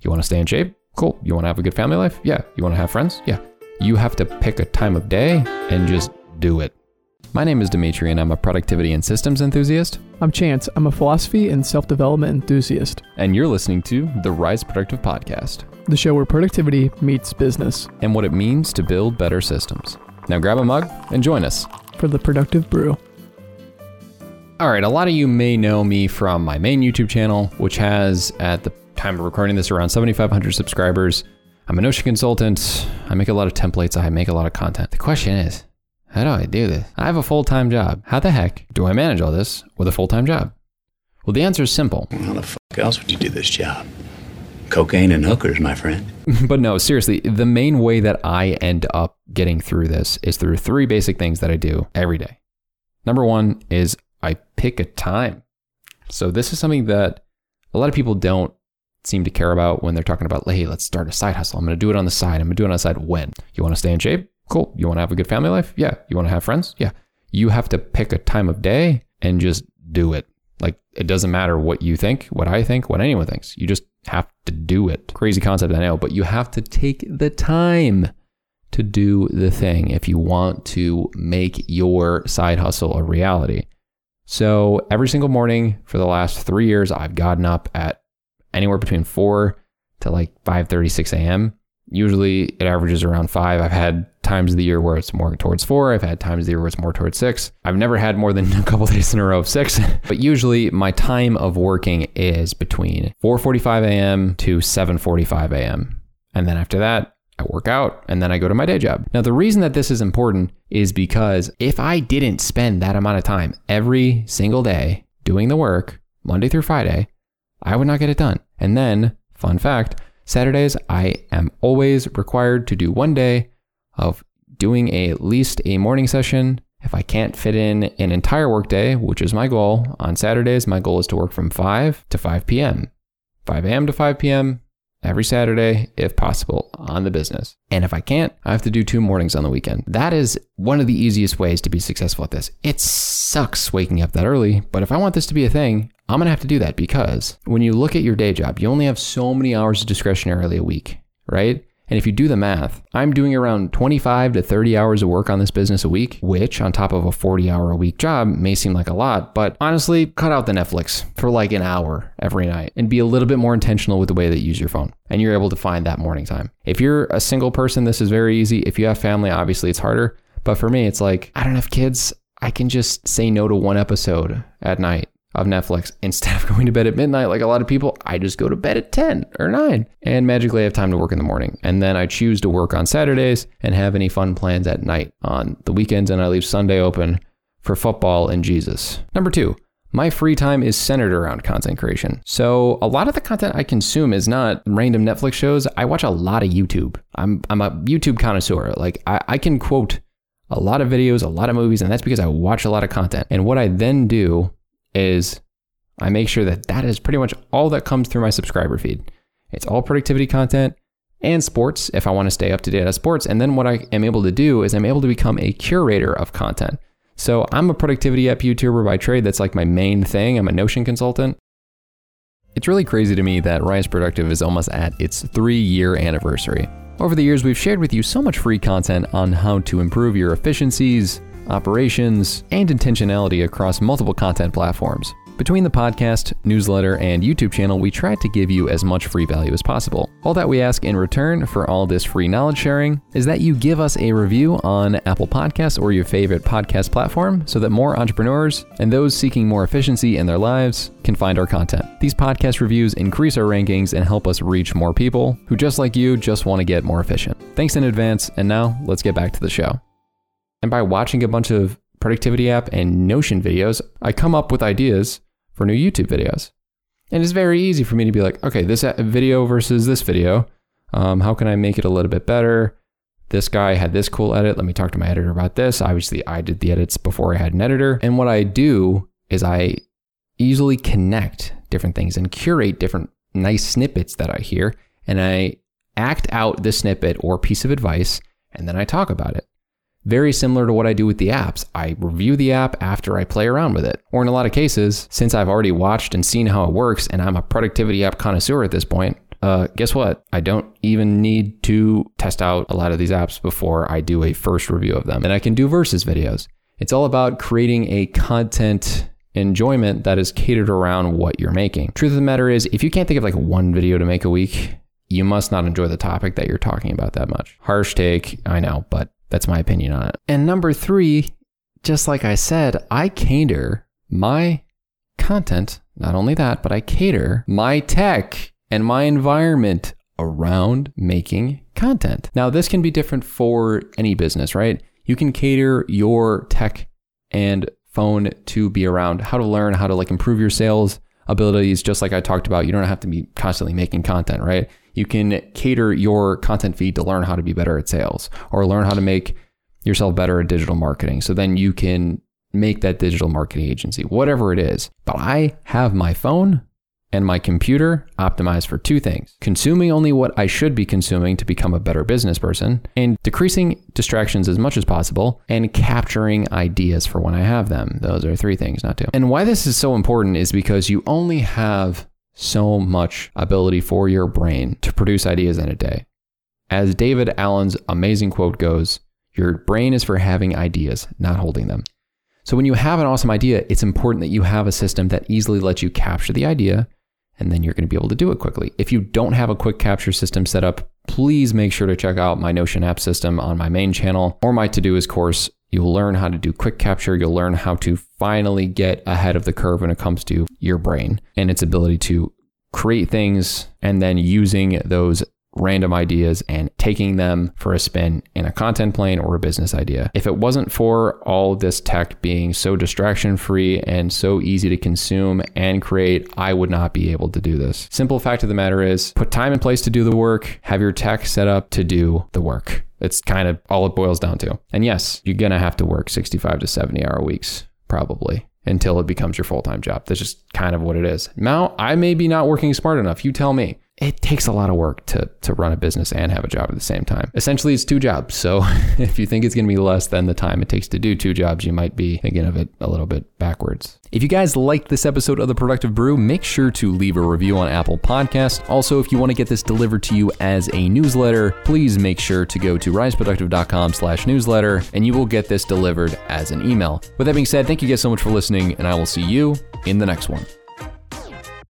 You want to stay in shape? Cool. You want to have a good family life? Yeah. You want to have friends? Yeah. You have to pick a time of day and just do it. My name is Demetri, and I'm a productivity and systems enthusiast. I'm Chance. I'm a philosophy and self development enthusiast. And you're listening to the Rise Productive Podcast, the show where productivity meets business and what it means to build better systems. Now grab a mug and join us for the Productive Brew. All right, a lot of you may know me from my main YouTube channel, which has, at the time of recording this, around 7,500 subscribers. I'm a Notion consultant. I make a lot of templates. I make a lot of content. The question is, how do I do this? I have a full time job. How the heck do I manage all this with a full time job? Well, the answer is simple. How the fuck else would you do this job? Cocaine and hookers, my friend. but no, seriously, the main way that I end up getting through this is through three basic things that I do every day. Number one is I pick a time. So this is something that a lot of people don't seem to care about when they're talking about, hey, let's start a side hustle. I'm going to do it on the side. I'm going to do it on the side when? You want to stay in shape? Cool. You want to have a good family life? Yeah. You want to have friends? Yeah. You have to pick a time of day and just do it. Like it doesn't matter what you think, what I think, what anyone thinks. You just have to do it. Crazy concept, I know, but you have to take the time to do the thing if you want to make your side hustle a reality. So every single morning for the last three years, I've gotten up at anywhere between 4 to like 5.36 a.m. Usually it averages around 5. I've had times of the year where it's more towards 4. I've had times of the year where it's more towards 6. I've never had more than a couple days in a row of 6. but usually my time of working is between 4.45 a.m. to 7.45 a.m. And then after that, I work out, and then I go to my day job. Now, the reason that this is important is because if I didn't spend that amount of time every single day doing the work, Monday through Friday, I would not get it done. And then, fun fact, Saturdays, I am always required to do one day of doing a, at least a morning session. If I can't fit in an entire workday, which is my goal, on Saturdays, my goal is to work from 5 to 5 p.m. 5 a.m. to 5 p.m every Saturday, if possible, on the business. And if I can't, I have to do two mornings on the weekend. That is one of the easiest ways to be successful at this. It sucks waking up that early, but if I want this to be a thing, I'm gonna have to do that because when you look at your day job, you only have so many hours of discretionary a week, right? And if you do the math, I'm doing around 25 to 30 hours of work on this business a week, which on top of a 40 hour a week job may seem like a lot, but honestly, cut out the Netflix for like an hour every night and be a little bit more intentional with the way that you use your phone. And you're able to find that morning time. If you're a single person, this is very easy. If you have family, obviously it's harder. But for me, it's like, I don't have kids. I can just say no to one episode at night of Netflix. Instead of going to bed at midnight, like a lot of people, I just go to bed at 10 or 9 and magically I have time to work in the morning. And then I choose to work on Saturdays and have any fun plans at night on the weekends. And I leave Sunday open for football and Jesus. Number two, my free time is centered around content creation. So a lot of the content I consume is not random Netflix shows. I watch a lot of YouTube. I'm, I'm a YouTube connoisseur. Like I, I can quote a lot of videos, a lot of movies, and that's because I watch a lot of content. And what I then do is I make sure that that is pretty much all that comes through my subscriber feed. It's all productivity content and sports if I want to stay up to date on sports. And then what I am able to do is I'm able to become a curator of content. So I'm a productivity app YouTuber by trade. That's like my main thing. I'm a Notion consultant. It's really crazy to me that Rise Productive is almost at its three year anniversary. Over the years, we've shared with you so much free content on how to improve your efficiencies, operations, and intentionality across multiple content platforms. Between the podcast, newsletter, and YouTube channel, we try to give you as much free value as possible. All that we ask in return for all this free knowledge sharing is that you give us a review on Apple Podcasts or your favorite podcast platform so that more entrepreneurs and those seeking more efficiency in their lives can find our content. These podcast reviews increase our rankings and help us reach more people who, just like you, just want to get more efficient. Thanks in advance, and now let's get back to the show. And by watching a bunch of productivity app and Notion videos, I come up with ideas for new YouTube videos. And it's very easy for me to be like, okay, this video versus this video. Um, how can I make it a little bit better? This guy had this cool edit. Let me talk to my editor about this. Obviously, I did the edits before I had an editor. And what I do is I easily connect different things and curate different nice snippets that I hear. And I act out the snippet or piece of advice, and then I talk about it. Very similar to what I do with the apps. I review the app after I play around with it. Or in a lot of cases, since I've already watched and seen how it works and I'm a productivity app connoisseur at this point, Uh, guess what? I don't even need to test out a lot of these apps before I do a first review of them. And I can do versus videos. It's all about creating a content enjoyment that is catered around what you're making. Truth of the matter is, if you can't think of like one video to make a week, you must not enjoy the topic that you're talking about that much. Harsh take, I know, but that's my opinion on it. And number three, just like I said, I cater my content, not only that, but I cater my tech and my environment around making content. Now, this can be different for any business, right? You can cater your tech and phone to be around how to learn how to like improve your sales abilities just like I talked about. You don't have to be constantly making content, right? You can cater your content feed to learn how to be better at sales or learn how to make yourself better at digital marketing. So then you can make that digital marketing agency, whatever it is. But I have my phone and my computer optimized for two things consuming only what I should be consuming to become a better business person, and decreasing distractions as much as possible, and capturing ideas for when I have them. Those are three things, not two. And why this is so important is because you only have so much ability for your brain to produce ideas in a day. As David Allen's amazing quote goes, your brain is for having ideas, not holding them. So when you have an awesome idea, it's important that you have a system that easily lets you capture the idea and then you're going to be able to do it quickly. If you don't have a quick capture system set up, please make sure to check out my Notion app system on my main channel or my Todoist course. You'll learn how to do quick capture. You'll learn how to finally get ahead of the curve when it comes to your brain and its ability to create things and then using those random ideas and taking them for a spin in a content plane or a business idea. If it wasn't for all this tech being so distraction free and so easy to consume and create, I would not be able to do this. Simple fact of the matter is put time in place to do the work, have your tech set up to do the work. It's kind of all it boils down to. And yes, you're going to have to work 65 to 70 hour weeks, probably until it becomes your full time job. That's just kind of what it is. Now, I may be not working smart enough. You tell me it takes a lot of work to to run a business and have a job at the same time. Essentially, it's two jobs. So if you think it's going to be less than the time it takes to do two jobs, you might be thinking of it a little bit backwards. If you guys liked this episode of The Productive Brew, make sure to leave a review on Apple Podcast. Also, if you want to get this delivered to you as a newsletter, please make sure to go to riseproductive.com slash newsletter and you will get this delivered as an email. With that being said, thank you guys so much for listening and I will see you in the next one.